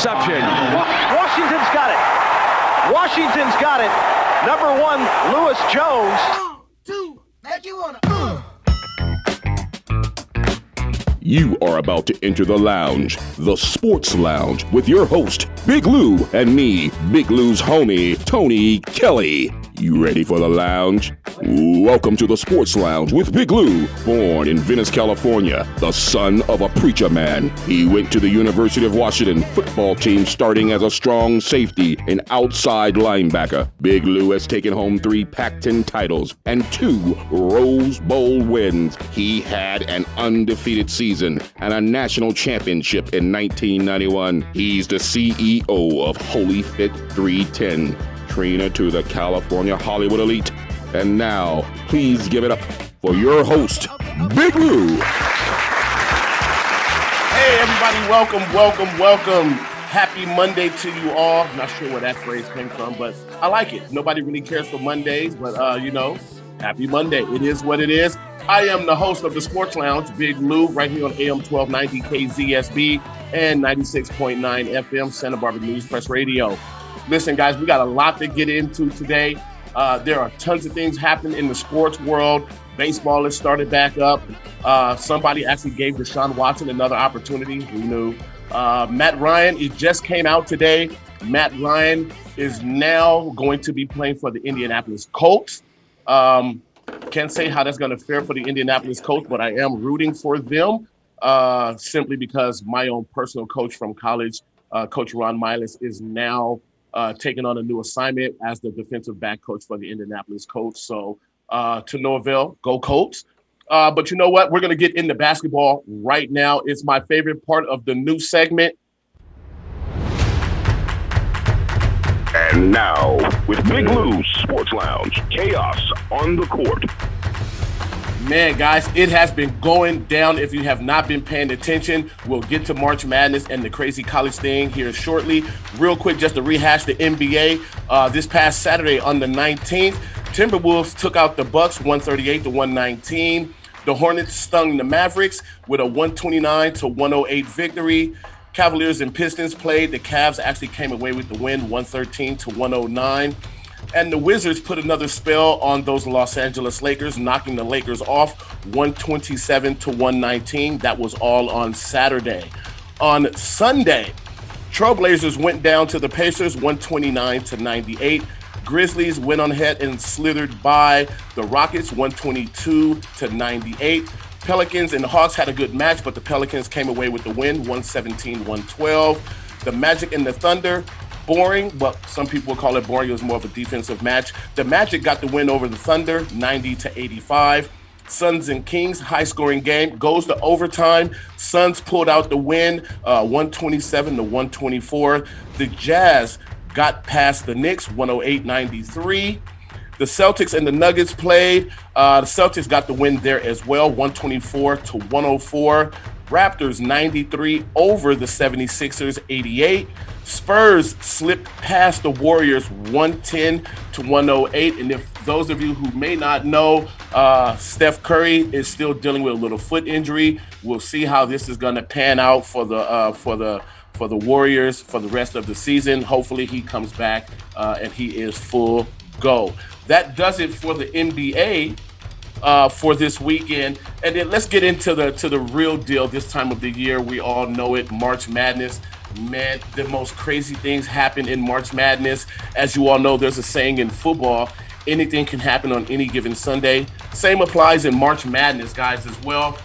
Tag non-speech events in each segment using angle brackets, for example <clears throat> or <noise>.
interception. Washington's got it. Washington's got it. Number one, Lewis Jones. Two, make you wanna. You are about to enter the lounge, the sports lounge, with your host, Big Lou, and me, Big Lou's homie, Tony Kelly. You ready for the lounge? Welcome to the Sports Lounge with Big Lou. Born in Venice, California, the son of a preacher man, he went to the University of Washington football team starting as a strong safety and outside linebacker. Big Lou has taken home three Pac 10 titles and two Rose Bowl wins. He had an undefeated season and a national championship in 1991. He's the CEO of Holy Fit 310 trainer to the California Hollywood elite. And now, please give it up for your host, Big Lou. Hey, everybody, welcome, welcome, welcome. Happy Monday to you all. Not sure where that phrase came from, but I like it. Nobody really cares for Mondays, but uh, you know, happy Monday. It is what it is. I am the host of the Sports Lounge, Big Lou, right here on AM 1290 KZSB and 96.9 FM, Santa Barbara News Press Radio. Listen, guys, we got a lot to get into today. Uh, there are tons of things happening in the sports world. Baseball has started back up. Uh, somebody actually gave Deshaun Watson another opportunity. Who knew? Uh, Matt Ryan, it just came out today. Matt Ryan is now going to be playing for the Indianapolis Colts. Um, can't say how that's going to fare for the Indianapolis Colts, but I am rooting for them uh, simply because my own personal coach from college, uh, Coach Ron Milus, is now uh, taking on a new assignment as the defensive back coach for the Indianapolis Colts. So uh, to Norville, go Colts. Uh, but you know what? We're going to get into basketball right now. It's my favorite part of the new segment. And now, with Big Lou Sports Lounge, chaos on the court. Man, guys, it has been going down. If you have not been paying attention, we'll get to March Madness and the crazy college thing here shortly. Real quick, just to rehash the NBA. Uh, this past Saturday on the 19th, Timberwolves took out the Bucks 138 to 119. The Hornets stung the Mavericks with a 129 to 108 victory. Cavaliers and Pistons played. The Cavs actually came away with the win 113 to 109. And the Wizards put another spell on those Los Angeles Lakers, knocking the Lakers off 127 to 119. That was all on Saturday. On Sunday, Trailblazers went down to the Pacers 129 to 98. Grizzlies went on ahead and slithered by the Rockets 122 to 98. Pelicans and the Hawks had a good match, but the Pelicans came away with the win 117 112. The Magic and the Thunder boring, but some people would call it boring. It was more of a defensive match. The Magic got the win over the Thunder, 90 to 85. Suns and Kings, high scoring game, goes to overtime. Suns pulled out the win, uh, 127 to 124. The Jazz got past the Knicks, 108 93. The Celtics and the Nuggets played. Uh, the Celtics got the win there as well, 124 to 104. Raptors 93 over the 76ers 88. Spurs slipped past the Warriors 110 to 108. And if those of you who may not know, uh, Steph Curry is still dealing with a little foot injury. We'll see how this is going to pan out for the uh, for the for the Warriors for the rest of the season. Hopefully, he comes back uh, and he is full go. That does it for the NBA uh, for this weekend. And then let's get into the to the real deal this time of the year. We all know it, March Madness. Man, the most crazy things happen in March Madness. As you all know, there's a saying in football anything can happen on any given Sunday. Same applies in March Madness, guys, as well.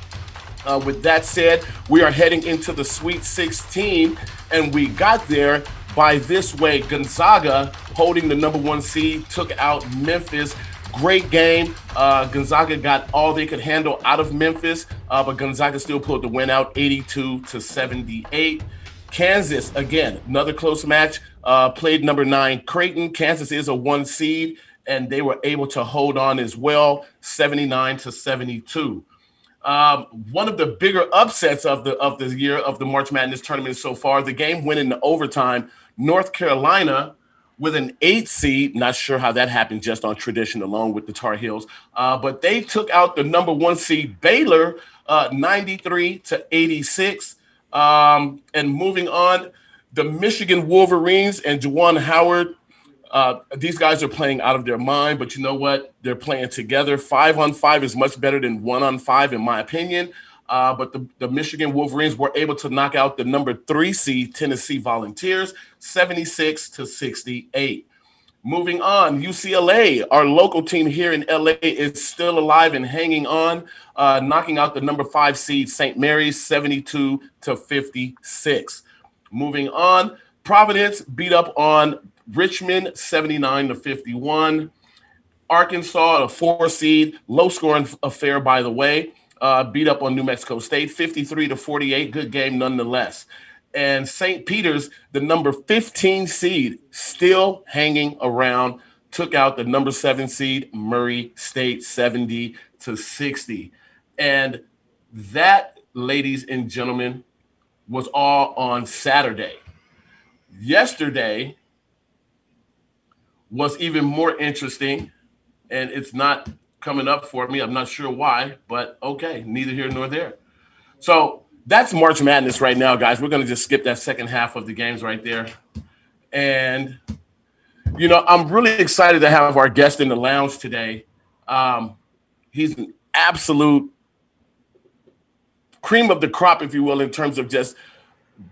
Uh, with that said, we are heading into the Sweet 16, and we got there by this way. Gonzaga, holding the number one seed, took out Memphis. Great game. Uh, Gonzaga got all they could handle out of Memphis, uh, but Gonzaga still pulled the win out 82 to 78. Kansas, again, another close match. Uh, played number nine Creighton. Kansas is a one seed, and they were able to hold on as well, 79 to 72. Um, one of the bigger upsets of the of the year of the March Madness tournament so far, the game went into overtime. North Carolina with an eight seed. Not sure how that happened just on tradition alone with the Tar Heels, uh, but they took out the number one seed Baylor, uh, 93 to 86. Um, and moving on, the Michigan Wolverines and Juwan Howard. Uh, these guys are playing out of their mind, but you know what? They're playing together. Five on five is much better than one on five, in my opinion. Uh, but the, the Michigan Wolverines were able to knock out the number three seed Tennessee Volunteers 76 to 68. Moving on, UCLA, our local team here in LA, is still alive and hanging on, uh, knocking out the number five seed St. Mary's 72 to 56. Moving on, Providence beat up on Richmond 79 to 51. Arkansas, a four seed, low scoring affair, by the way uh, beat up on New Mexico State, 53 to 48. Good game nonetheless. And St. Peter's, the number 15 seed, still hanging around, took out the number seven seed, Murray State, 70 to 60. And that, ladies and gentlemen, was all on Saturday. Yesterday was even more interesting, and it's not coming up for me. I'm not sure why, but okay, neither here nor there. So that's March Madness right now, guys. We're going to just skip that second half of the games right there. And, you know, I'm really excited to have our guest in the lounge today. Um, he's an absolute cream of the crop, if you will, in terms of just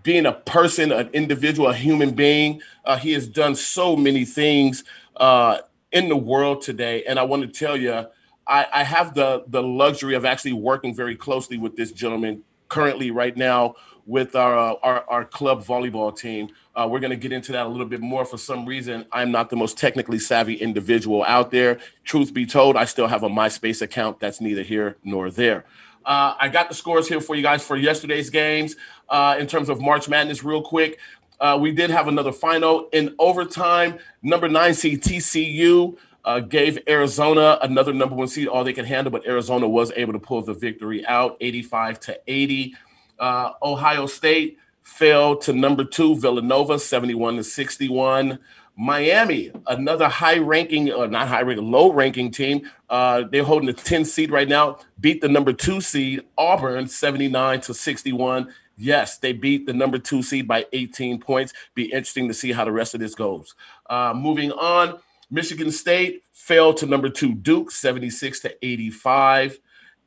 being a person, an individual, a human being. Uh, he has done so many things uh, in the world today. And I want to tell you, I, I have the the luxury of actually working very closely with this gentleman currently right now with our uh, our, our club volleyball team. Uh, we're going to get into that a little bit more. For some reason, I'm not the most technically savvy individual out there. Truth be told, I still have a MySpace account that's neither here nor there. Uh, I got the scores here for you guys for yesterday's games uh, in terms of March Madness, real quick. Uh, we did have another final in overtime. Number nine seed TCU uh, gave Arizona another number one seed, all they could handle, but Arizona was able to pull the victory out 85 to 80. Uh, Ohio State fell to number two, Villanova 71 to 61. Miami, another high ranking, or uh, not high ranking, low ranking team. Uh, they're holding the 10 seed right now, beat the number two seed, Auburn 79 to 61. Yes, they beat the number two seed by 18 points. Be interesting to see how the rest of this goes. Uh, moving on, Michigan State fell to number two Duke, 76 to 85.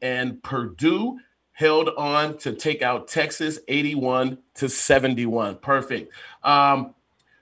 And Purdue held on to take out Texas, 81 to 71. Perfect. Um,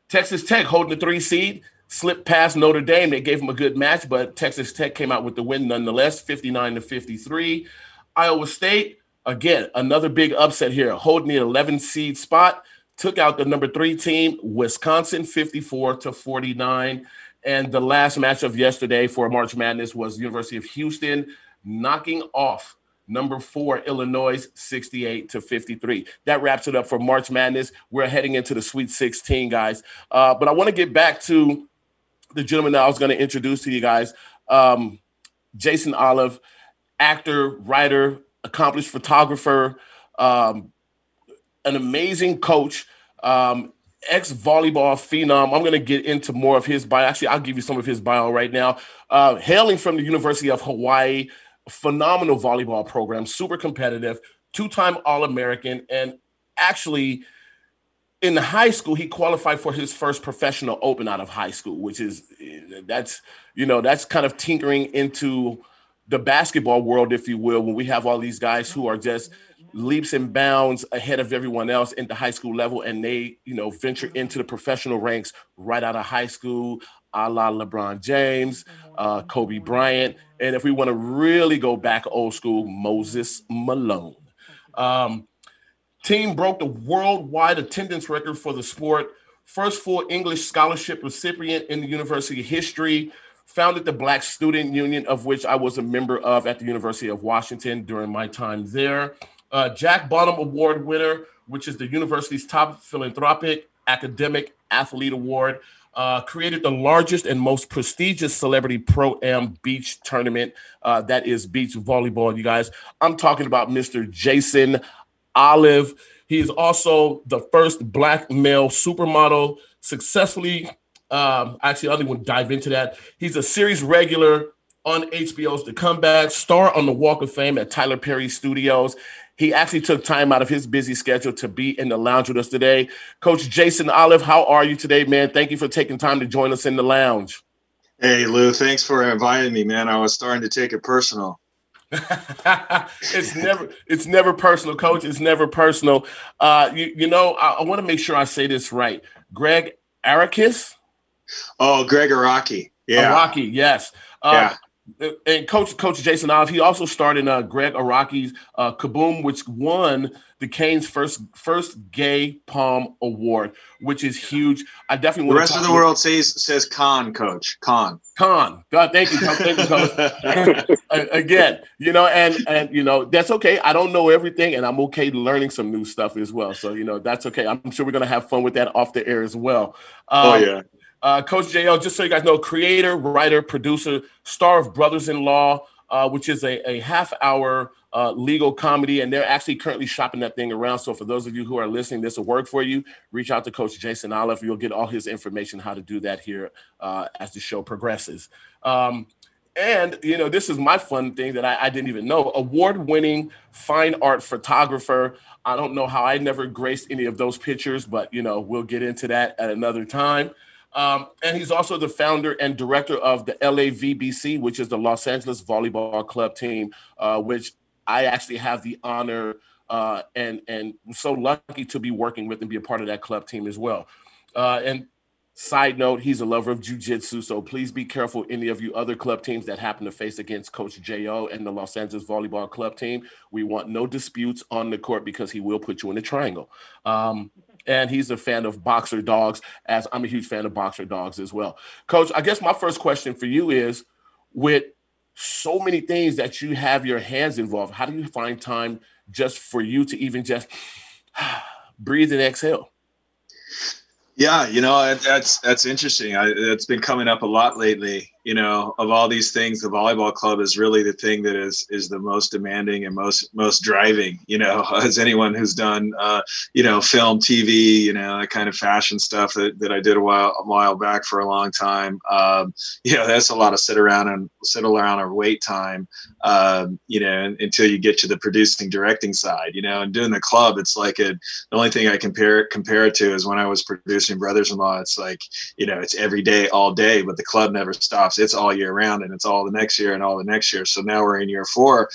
Texas Tech holding the three seed, slipped past Notre Dame. They gave them a good match, but Texas Tech came out with the win nonetheless, 59 to 53. Iowa State, again, another big upset here, holding the 11 seed spot, took out the number three team, Wisconsin, 54 to 49. And the last match of yesterday for March Madness was University of Houston knocking off number four Illinois 68 to 53. That wraps it up for March Madness. We're heading into the Sweet 16, guys. Uh, but I want to get back to the gentleman that I was going to introduce to you guys. Um, Jason Olive, actor, writer, accomplished photographer, um, an amazing coach. Um, ex volleyball phenom. I'm going to get into more of his bio. Actually, I'll give you some of his bio right now. Uh, hailing from the University of Hawaii, phenomenal volleyball program, super competitive, two time All American, and actually in high school he qualified for his first professional open out of high school which is that's you know that's kind of tinkering into the basketball world if you will when we have all these guys who are just leaps and bounds ahead of everyone else in the high school level, and they, you know, venture into the professional ranks right out of high school, a la LeBron James, uh, Kobe Bryant, and if we want to really go back old school, Moses Malone. Um, team broke the worldwide attendance record for the sport. First full English scholarship recipient in the university history. Founded the Black Student Union, of which I was a member of at the University of Washington during my time there uh, Jack Bonham Award winner, which is the university's top philanthropic academic athlete award. Uh, created the largest and most prestigious celebrity pro am beach tournament uh, that is beach volleyball. You guys, I'm talking about Mr. Jason Olive. He is also the first black male supermodel successfully. Um, actually, I don't even dive into that. He's a series regular on HBO's The Comeback, star on the Walk of Fame at Tyler Perry Studios, he actually took time out of his busy schedule to be in the lounge with us today. Coach Jason Olive, how are you today, man? Thank you for taking time to join us in the lounge. Hey, Lou, thanks for inviting me, man. I was starting to take it personal. <laughs> it's never it's never personal, coach. It's never personal. Uh, you, you know, I, I want to make sure I say this right. Greg Arakis? Oh, Greg Araki. Yeah. Araki, yes. Uh, yeah and coach coach jason olive he also starred in uh, greg araki's uh, kaboom which won the canes first first gay palm award which is huge. I definitely the rest of the world says says con coach con. Con. God thank you coach, thank you coach. <laughs> Again you know and and you know that's okay. I don't know everything and i'm okay learning some new stuff as well. So you know that's okay. I'm sure we're gonna have fun with that off the air as well. Oh, um, oh yeah uh, Coach JL, just so you guys know, creator, writer, producer, star of Brothers in Law, uh, which is a, a half hour uh, legal comedy. And they're actually currently shopping that thing around. So for those of you who are listening, this will work for you. Reach out to Coach Jason Olive. You'll get all his information how to do that here uh, as the show progresses. Um, and you know, this is my fun thing that I, I didn't even know. Award-winning fine art photographer. I don't know how I never graced any of those pictures, but you know, we'll get into that at another time. Um, and he's also the founder and director of the LAVBC, which is the Los Angeles Volleyball Club team, uh, which I actually have the honor uh, and and so lucky to be working with and be a part of that club team as well. Uh, and side note, he's a lover of jujitsu, so please be careful. Any of you other club teams that happen to face against Coach Jo and the Los Angeles Volleyball Club team, we want no disputes on the court because he will put you in a triangle. Um, and he's a fan of boxer dogs, as I'm a huge fan of boxer dogs as well. Coach, I guess my first question for you is with so many things that you have your hands involved, how do you find time just for you to even just <sighs> breathe and exhale? Yeah, you know that's that's interesting. I, it's been coming up a lot lately. You know, of all these things, the volleyball club is really the thing that is is the most demanding and most most driving. You know, <laughs> as anyone who's done, uh, you know, film, TV, you know, that kind of fashion stuff that, that I did a while a while back for a long time. Um, <laughs> you know, that's a lot of sit around and sit around or wait time. Um, you know, until you get to the producing directing side. You know, and doing the club, it's like a, the only thing I compare compare it to is when I was producing producing brothers-in-law it's like you know it's every day all day but the club never stops it's all year round and it's all the next year and all the next year. So now we're in year four.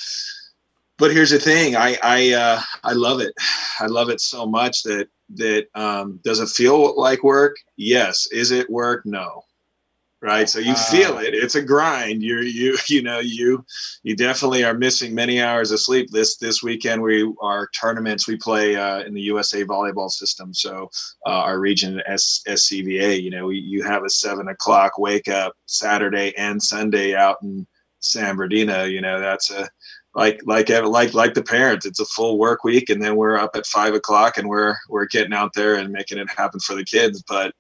But here's the thing. I i uh, i love it. I love it so much that that um, does it feel like work? Yes. Is it work? No right? So you feel it. It's a grind. You're you <laughs> you know you you definitely are missing many hours of sleep. This this weekend we our tournaments we play uh, in the usa volleyball system. So uh, our region S, scva you know we, you have a seven o'clock wake up saturday and sunday out in san bernardino. You know that's a like like like like the parents it's a full work week and then we're up at five o'clock and we're we're getting out there and making it happen for the kids. But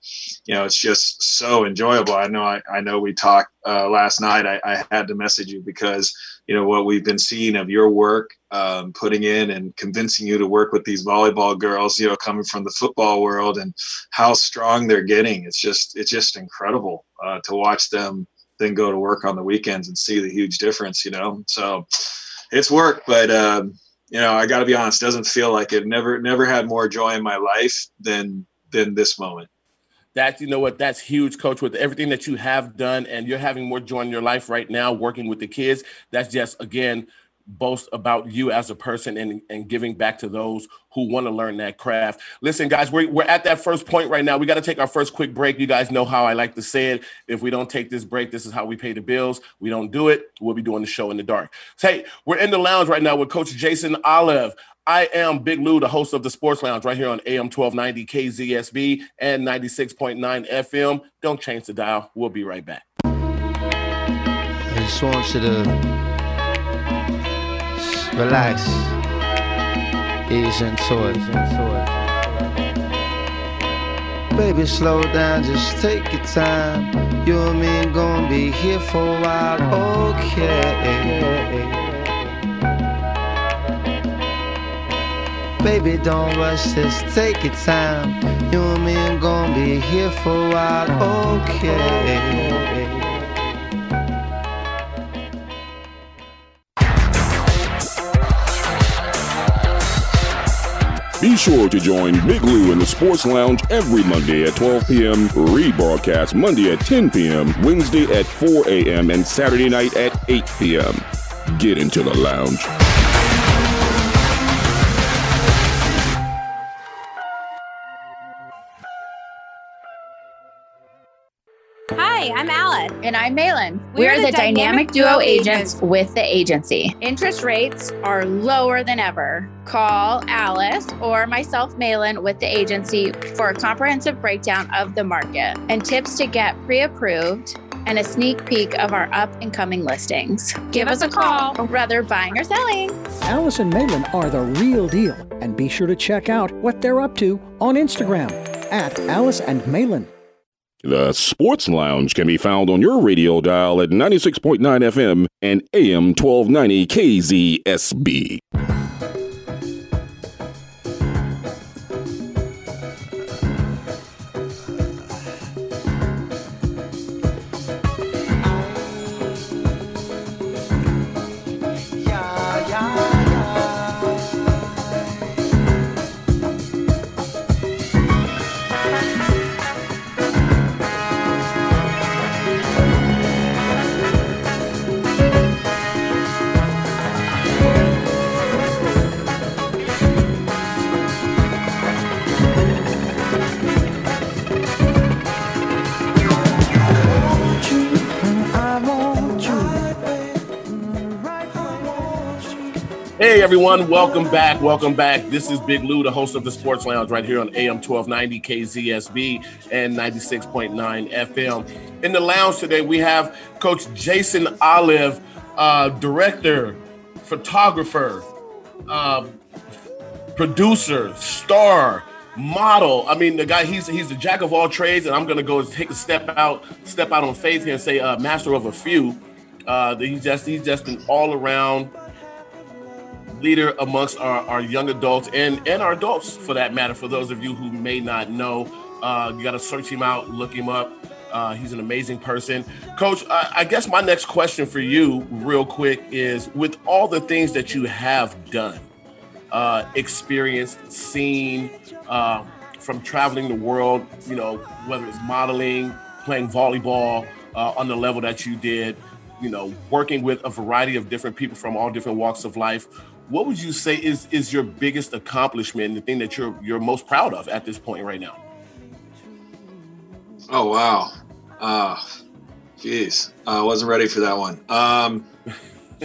you know it's just so enjoyable. I know i, I know we talked uh, last night. I, I had to message you because you know what we've been seeing of your work um, putting in and convincing you to work with these volleyball girls you know coming from the football world and how strong they're getting. It's just it's just incredible uh, to watch them then go to work on the weekends and see the huge difference you know? So it's work, but um, you know, I got to be honest, doesn't feel like it. Never, never had more joy in my life than than this moment. That's you know what that's huge, coach. With everything that you have done, and you're having more joy in your life right now, working with the kids. That's just again boast about you as a person and, and giving back to those who want to learn that craft. Listen, guys, we're, we're at that first point right now. We got to take our first quick break. You guys know how I like to say it. If we don't take this break, this is how we pay the bills. We don't do it, we'll be doing the show in the dark. Hey, we're in the lounge right now with Coach Jason Olive. I am Big Lou, the host of the Sports Lounge right here on AM 1290 KZSB and 96.9 FM. Don't change the dial. We'll be right back. You uh, to Relax. Ease into it. Baby, slow down, just take your time. You and me gonna be here for a while, okay? Baby, don't rush, just take your time. You and me gonna be here for a while, okay? Sure to join Big Lou in the Sports Lounge every Monday at 12 p.m., rebroadcast Monday at 10 p.m., Wednesday at 4 a.m., and Saturday night at 8 p.m. Get into the lounge. And I'm Malin. We're We're, the the, dynamic, Dynamic duo, Duo agents agents. with the agency. Interest rates are lower than ever. Call Alice or myself, Malin, with the agency for a comprehensive breakdown of the market and tips to get pre approved and a sneak peek of our up and coming listings. Give, us, a call, whether buying or selling. Alice and Malin are the real deal, and be sure to check out what they're up to on Instagram at Alice and Malin. The Sports Lounge can be found on your radio dial at 96.9 FM and AM 1290 KZSB. Everyone, welcome back. Welcome back. This is Big Lou, the host of the Sports Lounge right here on AM 1290 KZSB and 96.9 FM. In the lounge today, we have Coach Jason Olive, uh, director, photographer, uh, producer, star, model. I mean, the guy he's he's the jack of all trades, and I'm gonna go take a step out, step out on faith here and say uh, master of a few. Uh, he's just he's just an all around leader amongst our, our young adults and and our adults for that matter. For those of you who may not know, uh, you got to search him out, look him up. Uh, he's an amazing person, Coach. I, I guess my next question for you, real quick, is with all the things that you have done, uh, experienced, seen, uh, from traveling the world, you know, whether it's modeling, playing volleyball uh, on the level that you did, you know, working with a variety of different people from all different walks of life. What would you say is is your biggest accomplishment, the thing that you're you're most proud of at this point right now? Oh wow. Uh jeez. I wasn't ready for that one. Um <laughs>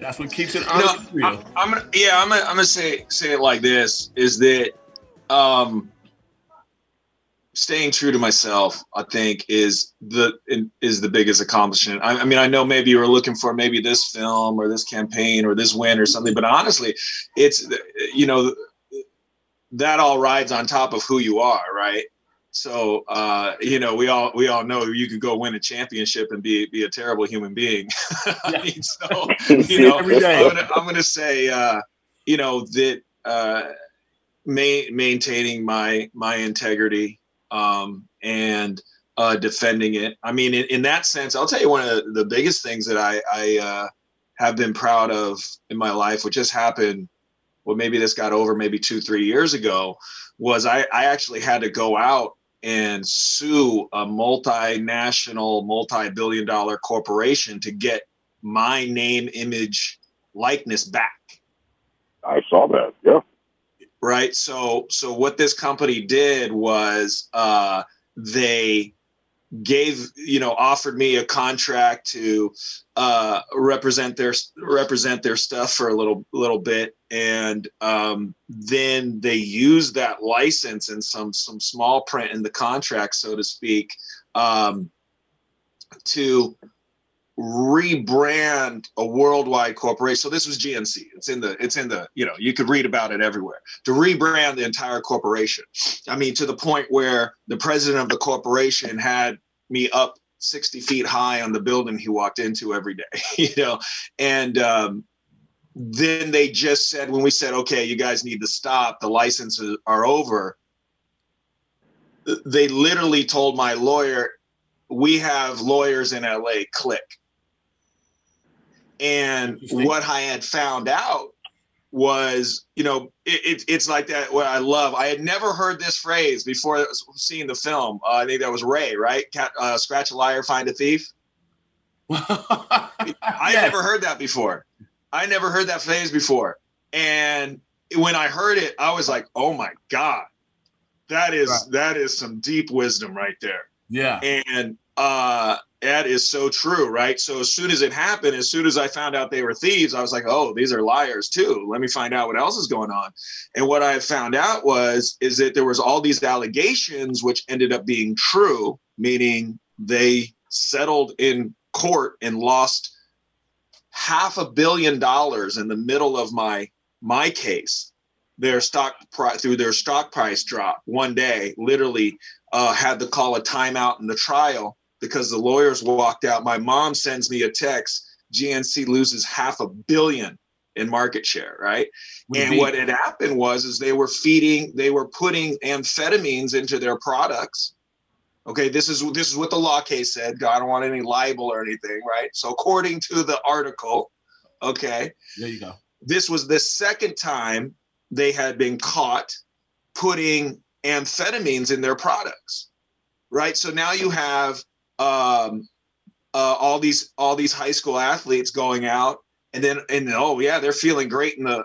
That's what keeps it you know, honest. for you. I, I'm gonna yeah, I'm gonna I'm gonna say say it like this is that um staying true to myself, I think, is the is the biggest accomplishment. I, I mean, I know maybe you were looking for maybe this film or this campaign or this win or something, but honestly, it's you know that all rides on top of who you are, right? So uh, you know, we all we all know you could go win a championship and be be a terrible human being. <laughs> I mean, so <laughs> you know, Every day. I'm gonna, I'm gonna say uh, you know that uh, ma- maintaining my my integrity um, and uh, defending it. I mean, in, in that sense, I'll tell you one of the biggest things that I, I uh, have been proud of in my life, which just happened. Well, maybe this got over maybe two, three years ago. Was I, I actually had to go out and sue a multinational, multi-billion dollar corporation to get my name, image, likeness back I saw that. Yeah. Right? So so what this company did was uh they gave you know offered me a contract to uh represent their represent their stuff for a little little bit. And um then they used that license and some some small print in the contract so to speak um to rebrand a worldwide corporation. So this was GNC. It's in the it's in the you know you could read about it everywhere. To rebrand the entire corporation. I mean to the point where the president of the corporation had me up 60 feet high on the building he walked into every day. <laughs> You know, and um, then they just said when we said okay you guys need to stop the licenses are over they literally told my lawyer we have lawyers in la click and what i had found out was, you know, it, it, it's like that. What I love. I had never heard this phrase before seeing the film. Uh, I think that was Ray, right? Cat, uh, scratch a liar, find a thief. <laughs> I yes. never heard that before. I never heard that phrase before. And when I heard it, I was like, "Oh my god, that is right. that is some deep wisdom right there." Yeah. And uh, that is so true, right? So as soon as it happened, as soon as I found out they were thieves, I was like, "Oh, these are liars too. Let me find out what else is going on." And what I found out was is that there was all these allegations which ended up being true, meaning they settled in court and lost half a billion dollars in the middle of my my case their stock price through their stock price drop one day literally uh, had to call a timeout in the trial because the lawyers walked out my mom sends me a text gnc loses half a billion in market share right Would and be. what had happened was is they were feeding they were putting amphetamines into their products Okay, this is this is what the law case said. I don't want any libel or anything, right? So according to the article, okay. There you go. This was the second time they had been caught putting amphetamines in their products, right? So now you have um, uh, all these all these high school athletes going out and then and oh yeah they're feeling great in the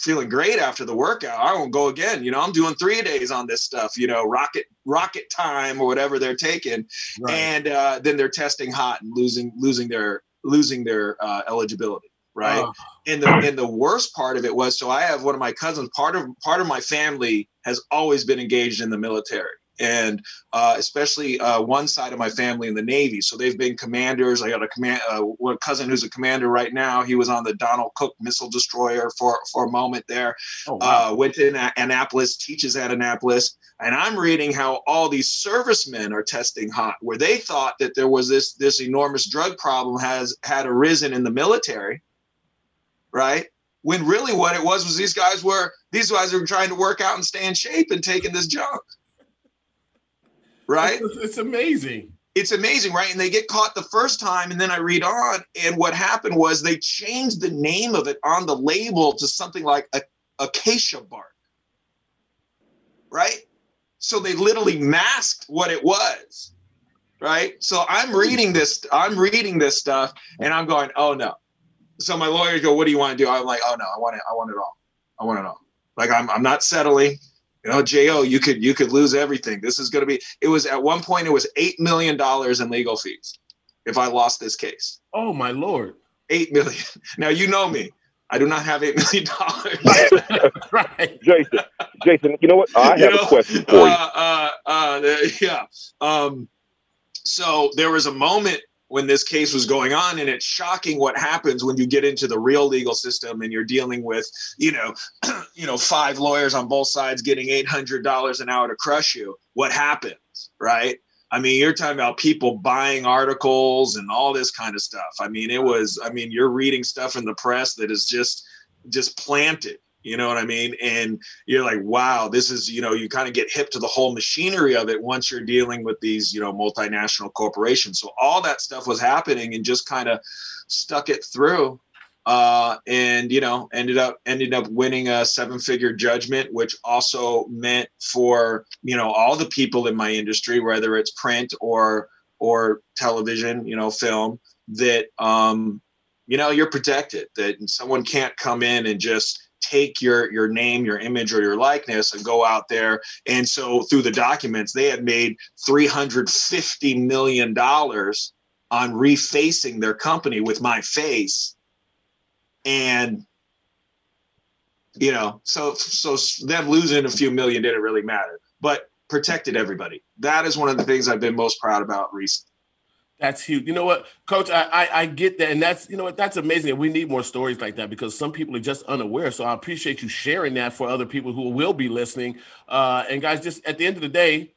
feeling great after the workout. I won't go again. You know i'm doing three days on this stuff you know rocket rocket time or whatever they're taking. Right. and uh, then they're testing hot and losing losing their losing their uh, eligibility right? Oh. and the and the worst part of it was so i have one of my cousins part of part of my family has always been engaged in the military and uh, especially uh, one side of my family in the Navy. So they've been commanders. I got a command, uh, a cousin who's a commander right now. He was on the Donald Cook missile destroyer for for a moment there. Oh, wow. Uh, went to Annapolis, teaches at Annapolis, and I'm reading how all these servicemen are testing hot, where they thought that there was this this enormous drug problem has had arisen in the military, right? When really what it was was these guys were these guys were trying to work out and stay in shape and taking this junk right? It's, it's amazing. It's amazing, right? And they get caught the first time, and then I read on, and what happened was they changed the name of it on the label to something like a, acacia bark, right? So they literally masked what it was, right? So I'm reading this, I'm reading this stuff, and I'm going, oh no. So my lawyers go, what do you want to do? I'm like, oh no, I want it, I want it all. I want it all. Like I'm, I'm not settling you know, Jo, you could you could lose everything. This is going to be. It was at one point it was eight million dollars in legal fees if I lost this case. Oh my lord! Eight million. <laughs> Now you know me. I do not have eight million dollars. <laughs> right, Jason. Jason, you know what? I have you know, a question for you. Uh, uh, uh, yeah. Um, so there was a moment when this case was going on and it's shocking what happens when you get into the real legal system and you're dealing with you know <clears throat> you know five lawyers on both sides getting $800 an hour to crush you. What happens right? I mean you're talking about people buying articles and all this kind of stuff. I mean it was i mean you're reading stuff in the press that is just just planted you know what I mean? And you're like, wow, this is, you know, you kind of get hip to the whole machinery of it once you're dealing with these, you know, multinational corporations. So all that stuff was happening and just kind of stuck it through. Uh, and you know, ended up ended up winning a seven-figure judgment, which also meant for you know all the people in my industry, whether it's print or or television, you know, film, that um, you know you're protected. That someone can't come in and just take your your name your image or your likeness and go out there. And so through the documents they had made 350 million dollars on refacing their company with my face. And you know so so them losing a few million didn't really matter but protected everybody. That is one of the things i've been most proud about recently that's huge. You know what, Coach? I, I, I get that, and that's you know what that's amazing. We need more stories like that because some people are just unaware. So I appreciate you sharing that for other people who will be listening. Uh, and guys, just at the end of the day,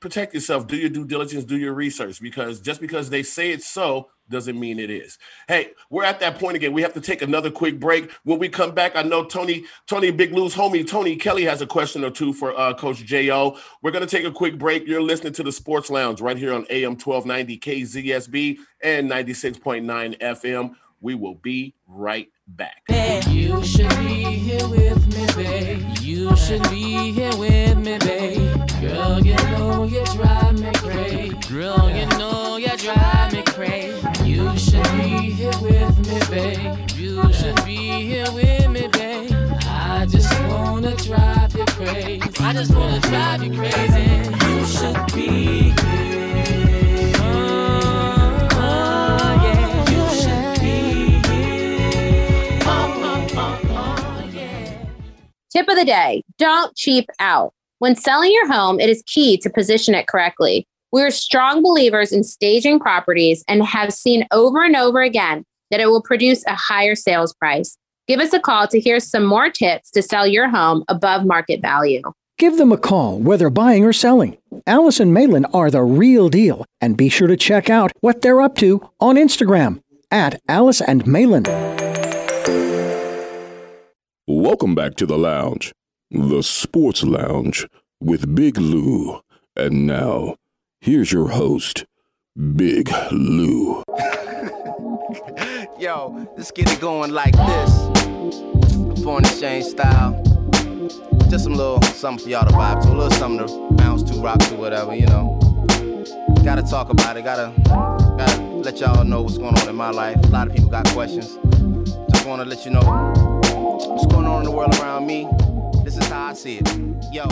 protect yourself. Do your due diligence. Do your research because just because they say it's so doesn't mean it is. Hey, we're at that point again. We have to take another quick break. When we come back, I know Tony, Tony Big Lou's homie, Tony Kelly has a question or two for uh, Coach Jo. We're going to take a quick break. You're listening to the Sports Lounge right here on AM 1290 KZSB and 96.9 FM. We will be right back. You should be here with me, babe. You should be here with me, babe. Girl, you know you drive me crazy. Girl, you know you drive me crazy. You should be here with me, babe. You should be here with me, babe. I just wanna drive you crazy. I just wanna drive you crazy. You should be here. Tip of the day don't cheap out. When selling your home, it is key to position it correctly. We are strong believers in staging properties and have seen over and over again that it will produce a higher sales price. Give us a call to hear some more tips to sell your home above market value. Give them a call, whether buying or selling. Alice and Malin are the real deal, and be sure to check out what they're up to on Instagram at Alice and Malin. Welcome back to the lounge, the sports lounge with Big Lou. And now, here's your host, Big Lou. <laughs> Yo, let's get it going like this. Foreign exchange style. Just some little something for y'all to vibe to, a little something to bounce to, rock to, whatever, you know. Gotta talk about it, gotta, gotta let y'all know what's going on in my life. A lot of people got questions. Just wanna let you know what's going on in the world around me. This is how I see it. Yo.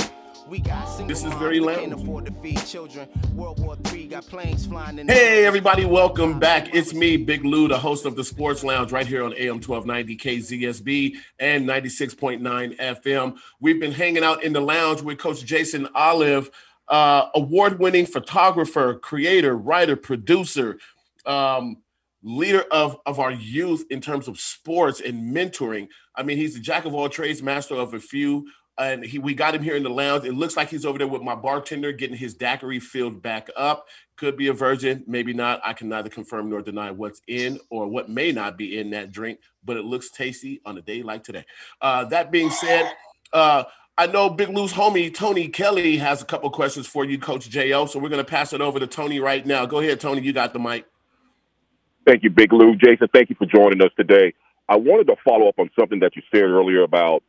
We got This is very loud. Can't afford to feed children. World War III got planes flying in. Hey, everybody, welcome back. It's me, Big Lou, the host of the Sports Lounge right here on AM 1290 KZSB and 96.9 FM. We've been hanging out in the lounge with Coach Jason Olive, uh, award winning photographer, creator, writer, producer, um, leader of, of our youth in terms of sports and mentoring. I mean, he's the jack of all trades, master of a few and he we got him here in the lounge. It looks like he's over there with my bartender getting his daiquiri filled back up. Could be a virgin, maybe not. I can neither confirm nor deny what's in or what may not be in that drink, but it looks tasty on a day like today. Uh, that being said, uh, I know Big Lou's homie Tony Kelly has a couple questions for you, Coach Jo. So we're going to pass it over to Tony right now. Go ahead, Tony. You got the mic. Thank you, Big Lou. Jason, thank you for joining us today. I wanted to follow up on something that you said earlier about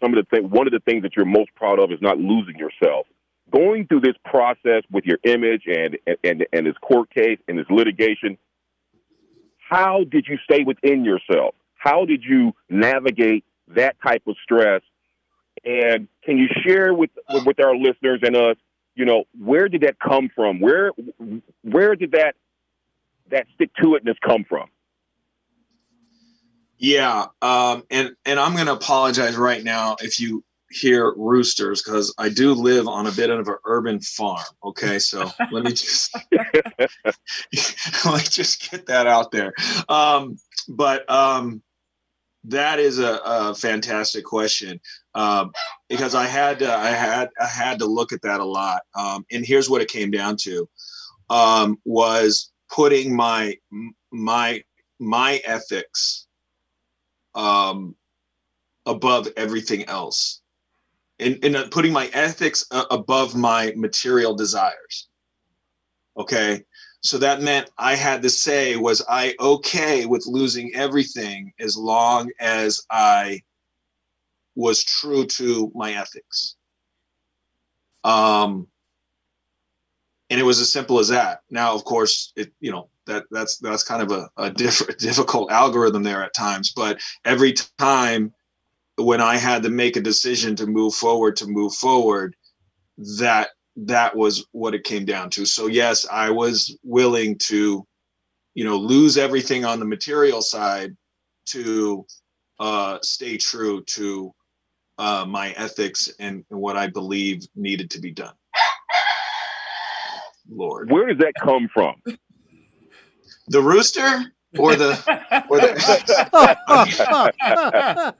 some of the things, one of the things that you're most proud of is not losing yourself. Going through this process with your image and, and, and this court case and this litigation, how did you stay within yourself? How did you navigate that type of stress? And can you share with, with our listeners and us, you know, where did that come from? Where, where did that, that stick to itness come from? Yeah, um, and and I'm going to apologize right now if you hear roosters because I do live on a bit of an urban farm. Okay, so <laughs> let me just <laughs> let me just get that out there. Um, but um, that is a, a fantastic question um, because I had to, I had I had to look at that a lot. Um, and here's what it came down to um, was putting my my my ethics um, above everything else. And, and putting my ethics uh, above my material desires. Okay? So that meant i had to say was i okay with losing everything as long as i was true to my ethics? Um and it was as simple as that. Now of course it you know that that's that's kind of a, a diff- <laughs> difficult algorithm there at times. But every time when i had to make a decision to move forward to move forward that that was what it came down to. So yes i was willing to you know lose everything on the material side to uh, stay true to uh, my ethics and, and what i believe needed to be done lord Where does that come from? the rooster or the or the <laughs>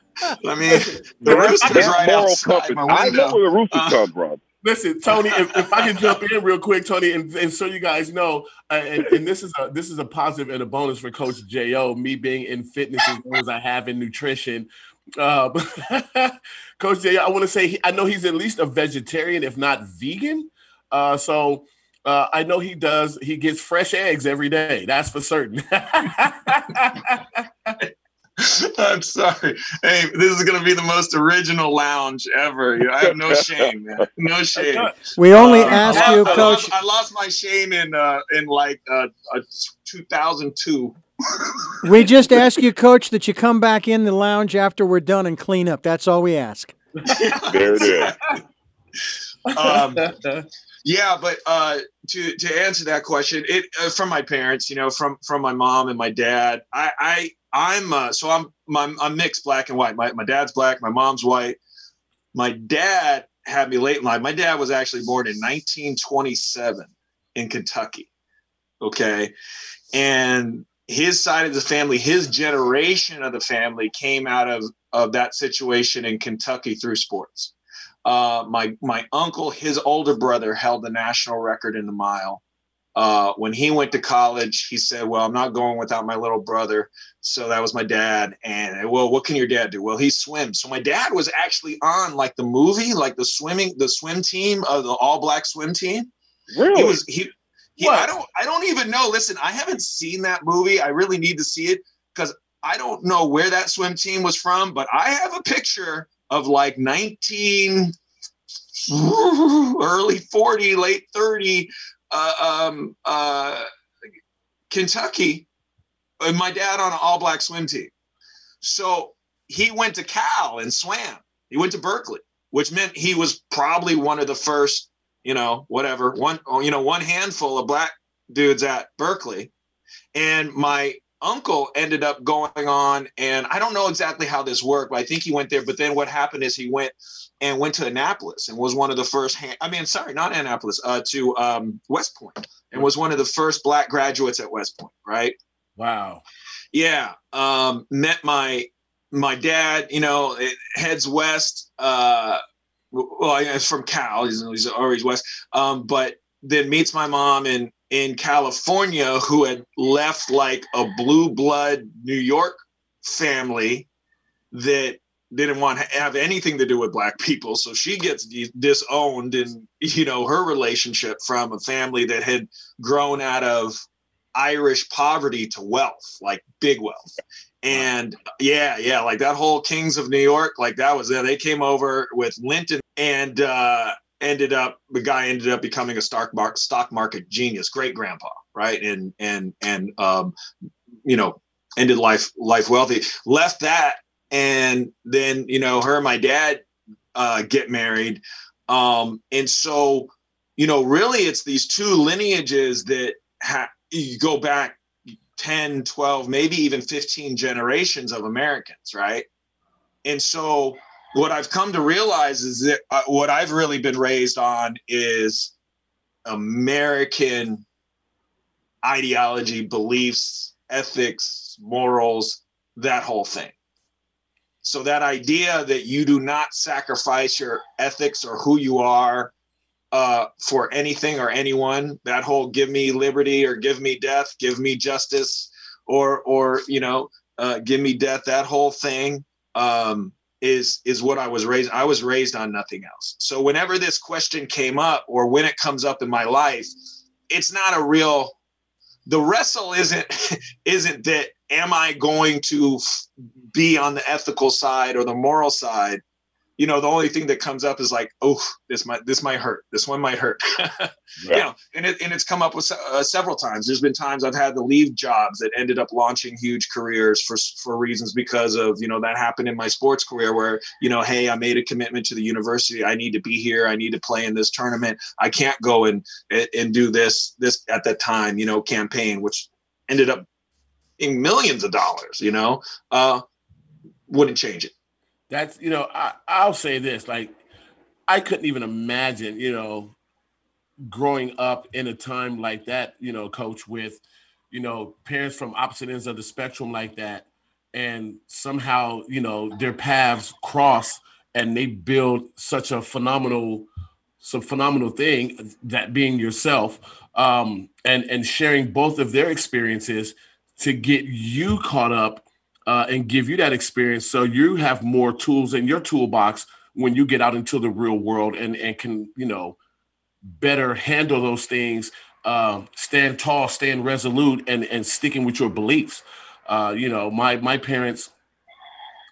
I mean the rooster's That right moral outside compass. my I know where the rooster Uh, comes from. Listen, Tony, if, if I can jump in real quick, Tony, and, and so you guys know, uh, and, and this is a this is a positive and a bonus for Coach Jo. Me being in fitness as well as I have in nutrition. Um, <laughs> Coach Jo, I want to say he, I know he's at least a vegetarian, if not vegan. Uh, so uh, I know he does. He gets fresh eggs every day. That's for certain. <laughs> I'm sorry. Hey, this is gonna be the most original lounge ever. I have no <laughs> shame, man. No shame. We only Uh, ask I you, I Coach. lost, I lost my shame in uh, in like uh, uh, 2002. We just ask you, Coach, that you come back in the lounge after we're done and clean up. That's all we ask. <laughs> There it is. um, yeah, but uh, to to answer that question, it uh, from my parents, you know, from from my mom and my dad. I I I'm uh, so I'm my, I'm mixed black and white. My my dad's black, my mom's white. My dad had me late in life. My dad was actually born in 1927 in Kentucky. Okay, and his side of the family, his generation of the family came out of of that situation in Kentucky through sports. Uh, my my uncle, his older brother, held the national record in the mile. Uh, when he went to college, he said, "Well, I'm not going without my little brother." So that was my dad. And well, what can your dad do? Well, he swims. So my dad was actually on like the movie, like the swimming, the swim team of the all black swim team. Really? He was he. he I don't. I don't even know. Listen, I haven't seen that movie. I really need to see it because I don't know where that swim team was from. But I have a picture of like 19 <laughs> early 40 late 30 uh, um, uh, kentucky and my dad on an all black swim team. So he went to cal and swam. He went to berkeley which meant he was probably one of the first you know whatever one you know one handful of black dudes at berkeley. And my uncle ended up going on and i don't know exactly how this worked but i think he went there but then what happened is he went and went to annapolis and was one of the first hand, i mean sorry not annapolis uh, to um, west point and was one of the first black graduates at west point right Wow. yeah um, met my my dad you know heads west uh, well he's from cal he's, he's always west um, but then meets my mom in in California who had left like a blue blood New York family that didn't want to have anything to do with black people. So she gets disowned in you know her relationship from a family that had grown out of irish poverty to wealth like big wealth. And yeah yeah like that whole kings of new york like that was there they came over with linton and uh ended up the guy ended up becoming a stock market stock market genius great grandpa right? And and and um you know ended life life wealthy. Left that and then you know her and my dad uh get married. Um and so you know really it's these two lineages that ha- you go back 10 12 maybe even 15 generations of americans right? And so what i've come to realize is that uh, what i've really been raised on is american ideology beliefs ethics morals that whole thing. So that idea that you do not sacrifice your ethics or who you are uh, for anything or anyone, that whole give me liberty or give me death, give me justice, or or you know, uh, give me death, that whole thing um, is is what I was raised. I was raised on nothing else. So whenever this question came up, or when it comes up in my life, it's not a real. The wrestle isn't <laughs> isn't that am I going to be on the ethical side or the moral side? You know, the only thing that comes up is like, oh, this might this might hurt. This one might hurt. <laughs> You know, and it and it's come up with uh, several times. There's been times I've had to leave jobs that ended up launching huge careers for for reasons because of you know that happened in my sports career where you know, hey, I made a commitment to the university. I need to be here. I need to play in this tournament. I can't go and and, and do this this at that time. You know, campaign which ended up in millions of dollars. You know, uh, wouldn't change it. That's you know, I, I'll say this: like, I couldn't even imagine, you know, growing up in a time like that, you know, coach, with, you know, parents from opposite ends of the spectrum like that, and somehow, you know, their paths cross and they build such a phenomenal, some phenomenal thing that being yourself, um, and and sharing both of their experiences to get you caught up uh, and give you that experience so you have more tools in your toolbox when you get out into the real world and and can you know better handle those things uh, stand tall stand resolute and and sticking with your beliefs uh, you know my my parents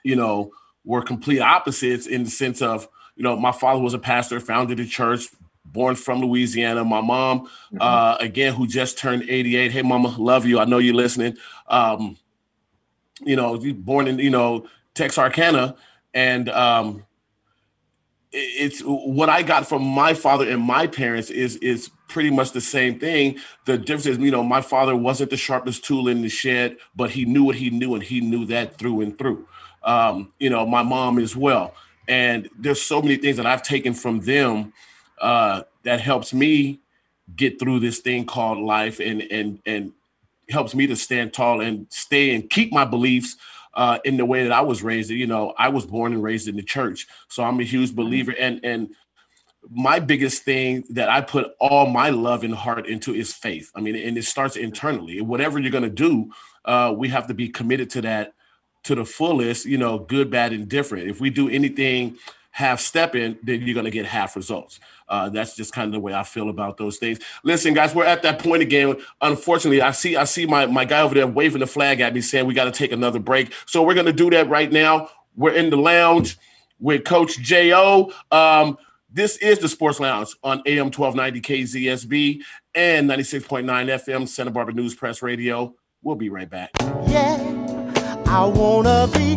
you know, were complete opposites in the sense of, you know, my father was a pastor, founded a church, born from Louisiana. My mom, mm-hmm. uh, again, who just turned 88. Hey, mama, love you. I know you're listening. Um, you know, born in, you know, Texarkana. And um, it's what I got from my father and my parents is is pretty much the same thing. The difference is, you know, my father wasn't the sharpest tool in the shed, but he knew what he knew, and he knew that through and through. Um, you know, my mom as well. And there's so many things that I've taken from them uh, that helps me get through this thing called life, and and and helps me to stand tall and stay and keep my beliefs uh, in the way that I was raised. You know, I was born and raised in the church, so I'm a huge believer. And and my biggest thing that I put all my love and heart into is faith. I mean, and it starts internally. Whatever you're gonna do, uh, we have to be committed to that to the fullest. You know, good, bad, and different. If we do anything half stepping, then you're gonna get half results. Uh, that's just kind of the way I feel about those things. Listen, guys, we're at that point again. Unfortunately, I see I see my my guy over there waving the flag at me, saying we got to take another break. So we're gonna do that right now. We're in the lounge with Coach Jo. Um, this is the Sports Lounge on AM 1290 KZSB and 96.9 FM Santa Barbara News Press Radio. We'll be right back. Yeah, I wanna be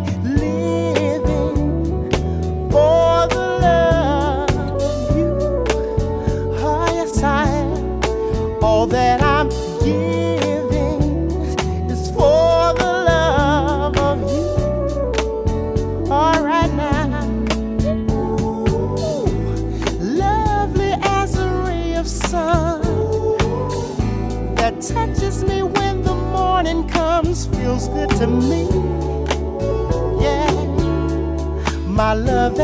that I'm giving is for the love of you. All right now, lovely as a ray of sun that touches me when the morning comes, feels good to me. Yeah, my love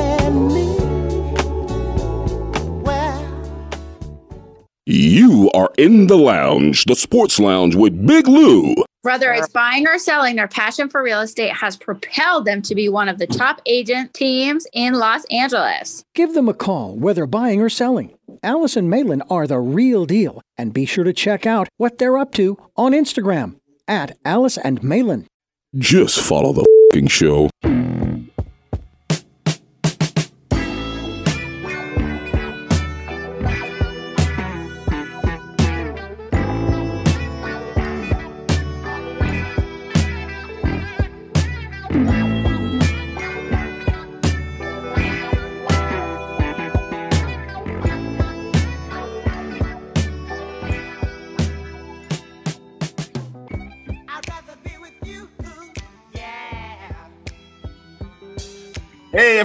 in the lounge, the sports lounge with Big Lou. Whether it's buying or selling, their passion for real estate has propelled them to be one of the top agent teams in Los Angeles. Give them a call, whether buying or selling. Alice and Malin are the real deal, and be sure to check out what they're up to on Instagram at Alice and Malin. Just follow the show.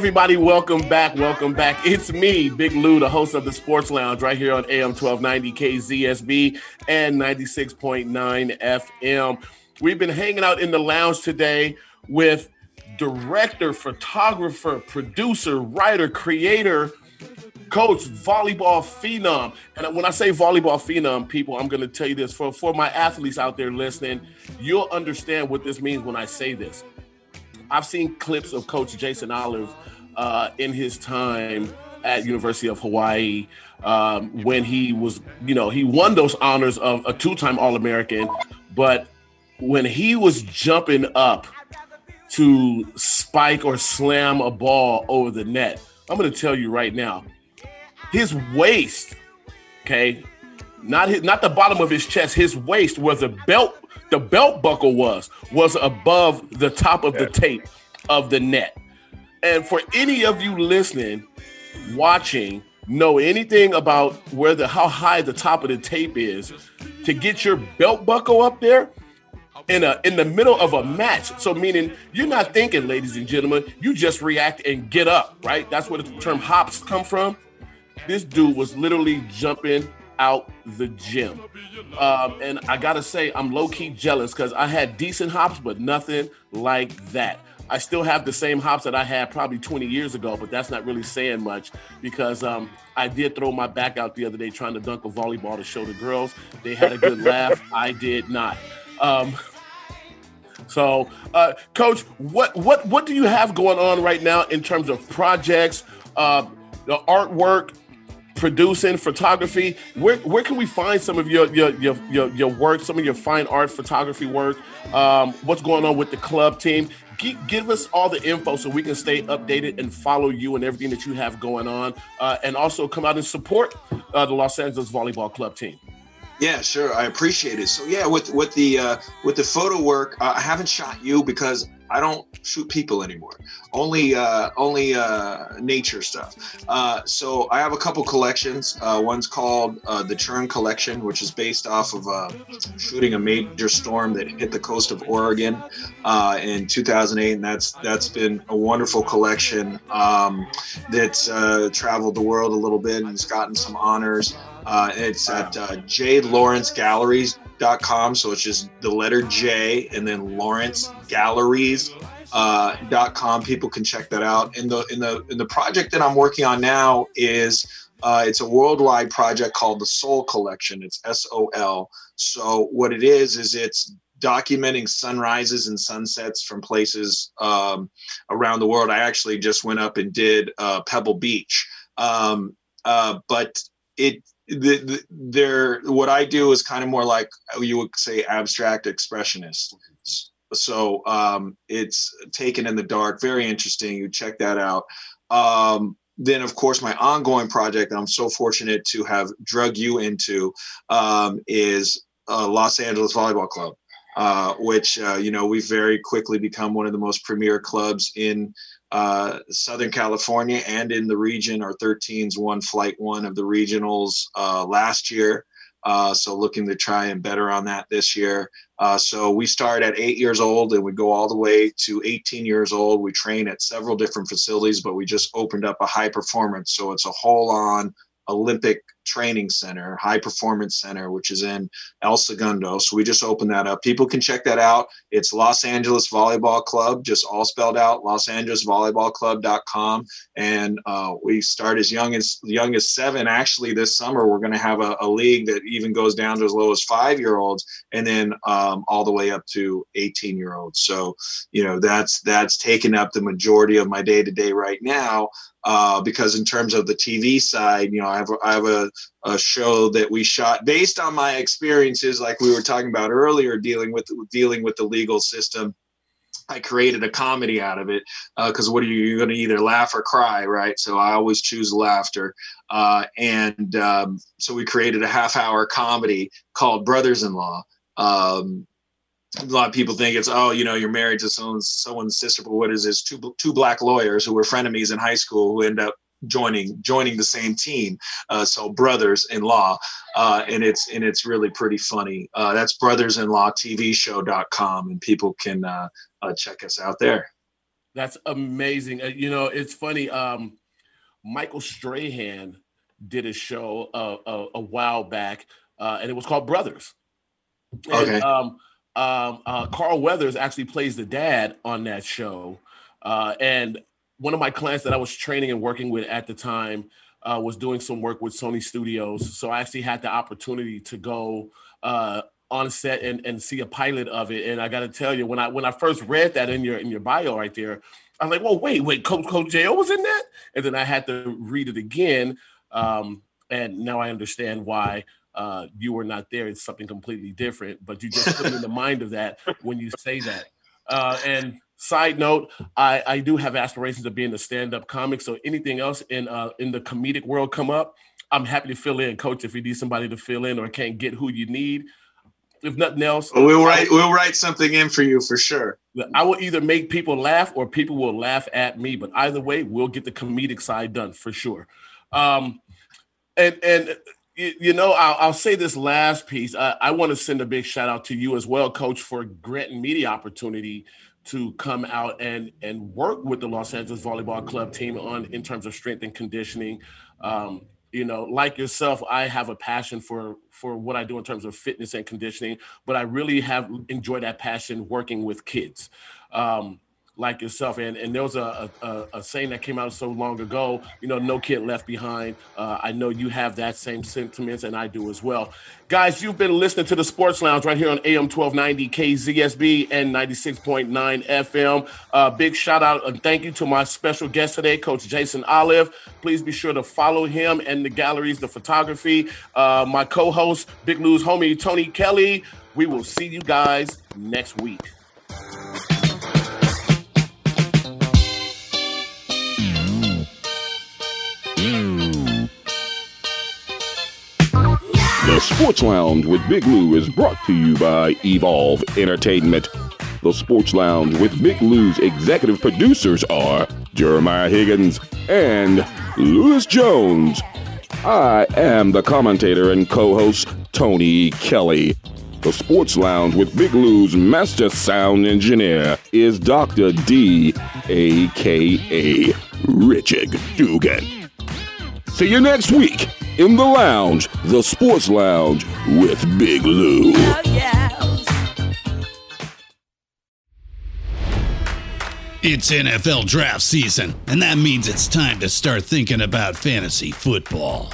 Everybody, welcome back. Welcome back. It's me, Big Lou, the host of the Sports Lounge, right here on AM 1290 KZSB and 96.9 FM. We've been hanging out in the lounge today with director, photographer, producer, writer, creator, coach, volleyball phenom. And when I say volleyball phenom, people, I'm going to tell you this for, for my athletes out there listening, you'll understand what this means when I say this I've seen clips of Coach Jason Olive uh, in his time at University of Hawaii um, when he was, you know, he won those honors of a two-time All-American, but when he was jumping up to spike or slam a ball over the net, I'm going to tell you right now, his waist, okay, not his, not the bottom of his chest, his waist where the belt the belt buckle was was above the top of the tape of the net. And for any of you listening, watching, know anything about where the how high the top of the tape is, to get your belt buckle up there in a in the middle of a match. So meaning you're not thinking, ladies and gentlemen, you just react and get up, right? That's where the term hops come from. This dude was literally jumping out the gym. Um, and I gotta say, I'm low key jealous because I had decent hops, but nothing like that. I still have the same hops that I had probably 20 years ago, but that's not really saying much because um, I did throw my back out the other day trying to dunk a volleyball to show the girls. They had a good <laughs> laugh. I did not. Um, so, uh, Coach, what what what do you have going on right now in terms of projects, uh, the artwork, producing photography where where can we find some of your your your your, your work some of your fine art photography work um, what's going on with the club team keep give us all the info so we can stay updated and follow you and everything that you have going on, uh, and also come out and support uh, the Los Angeles Volleyball Club team. Yeah, sure. I appreciate it. So yeah, with with the uh, with the photo work, uh, I haven't shot you because I don't shoot people anymore. Only uh, only uh, nature stuff. Uh, so I have a couple collections. Uh, one's called uh, the Churn Collection, which is based off of uh, shooting a major storm that hit the coast of Oregon uh, in 2008, and that's that's been a wonderful collection um, that's uh, traveled the world a little bit and has gotten some honors. Uh, it's at uh, jlawrencegalleries.com. So it's just the letter J and then Lawrence Galleries. Uh, dot com. People can check that out. And the in the in the project that I'm working on now is uh, it's a worldwide project called the Sol Collection. It's S O L. So what it is is it's documenting sunrises and sunsets from places um, around the world. I actually just went up and did uh, Pebble Beach, um, uh, but it the, the there what I do is kind of more like you would say abstract expressionist. So um, it's taken in the dark, very interesting. You check that out. Um, then, of course, my ongoing project that I'm so fortunate to have drug you into um, is uh, Los Angeles Volleyball Club, uh, which uh, you know we've very quickly become one of the most premier clubs in uh, Southern California and in the region. Our 13s won flight one of the regionals uh, last year. Uh, so looking to try and better on that this year. Uh, so we start at eight years old and we go all the way to 18 years old. We train at several different facilities, but we just opened up a high performance. So it's a whole on Olympic Training Center, High Performance Center, which is in El Segundo. So we just opened that up. People can check that out. It's Los Angeles Volleyball Club, just all spelled out, Los Angeles Volleyball Club.com. And uh, we start as young as young as seven. Actually, this summer we're going to have a, a, league that even goes down to as low as five year olds, and then um, all the way up to 18 year olds. So you know that's that's taken up the majority of my day to day right now uh, because in terms of the TV side, you know, I have I have a, a show that we shot based on my experiences, like we were talking about earlier, dealing with dealing with the legal system. I created a comedy out of it because uh, what are you? You're going to either laugh or cry, right? So I always choose laughter. Uh, and um, so we created a half hour comedy called Brothers in Law. Um, a lot of people think it's oh you know you're married to someone's someone's sister but what is this two two black lawyers who were frenemies in high school who end up joining joining the same team uh, so brothers in law uh, and it's and it's really pretty funny. Uh, that's brothers in law tv show.com and people can uh, uh, check us out there. That's amazing. Uh, you know it's funny um, michael strahan did a show a, a, while back and it was called brothers. And, okay. um, um, uh, Carl Weathers actually plays the dad on that show. Uh, and one of my clients that I was training and working with at the time uh, was doing some work with Sony Studios. So I actually had the opportunity to go uh, on set and, and see a pilot of it. And I got to tell you, when I when I first read that in your in your bio right there, I was like, "Well, wait, wait, Coach Coach Jo was in that," and then I had to read it again. Um, and now I understand why uh, you were not there. It's something completely different, but you just put me in the mind of that when you say that. Uh, and side note, I, I do have aspirations of being a stand-up comic. So anything else in uh, in the comedic world come up, I'm happy to fill in, coach. If you need somebody to fill in or can't get who you need, if nothing else, we'll write we'll write something in for you for sure. I will either make people laugh or people will laugh at me. But either way, we'll get the comedic side done for sure. Um, and and you, know, I'll, I'll, say this last piece. I, I want to send a big shout out to you as well, Coach, for granting me the opportunity to come out and and work with the Los Angeles Volleyball Club team on in terms of strength and conditioning. Um, you know, like yourself, I have a passion for for what I do in terms of fitness and conditioning, but I really have enjoyed that passion working with kids. Um, like yourself. And and there was a, a, a, saying that came out so long ago, you know, no kid left behind. Uh, I know you have that same sentiments, and I do as well. Guys, you've been listening to the Sports Lounge right here on AM 1290 KZSB and 96.9 FM. Uh, big shout out and thank you to my special guest today, Coach Jason Olive. Please be sure to follow him and the galleries, the photography. Uh, my co host, Big Lou's homie, Tony Kelly. We will see you guys next week. Sports Lounge with Big Lou is brought to you by Evolve Entertainment. The Sports Lounge with Big Lou's executive producers are Jeremiah Higgins and Lewis Jones. I am the commentator and co host, Tony Kelly. The Sports Lounge with Big Lou's master sound engineer is Dr. D, aka Richard Dugan. See you next week in the lounge, the Sports Lounge with Big Lou. It's NFL draft season, and that means it's time to start thinking about fantasy football.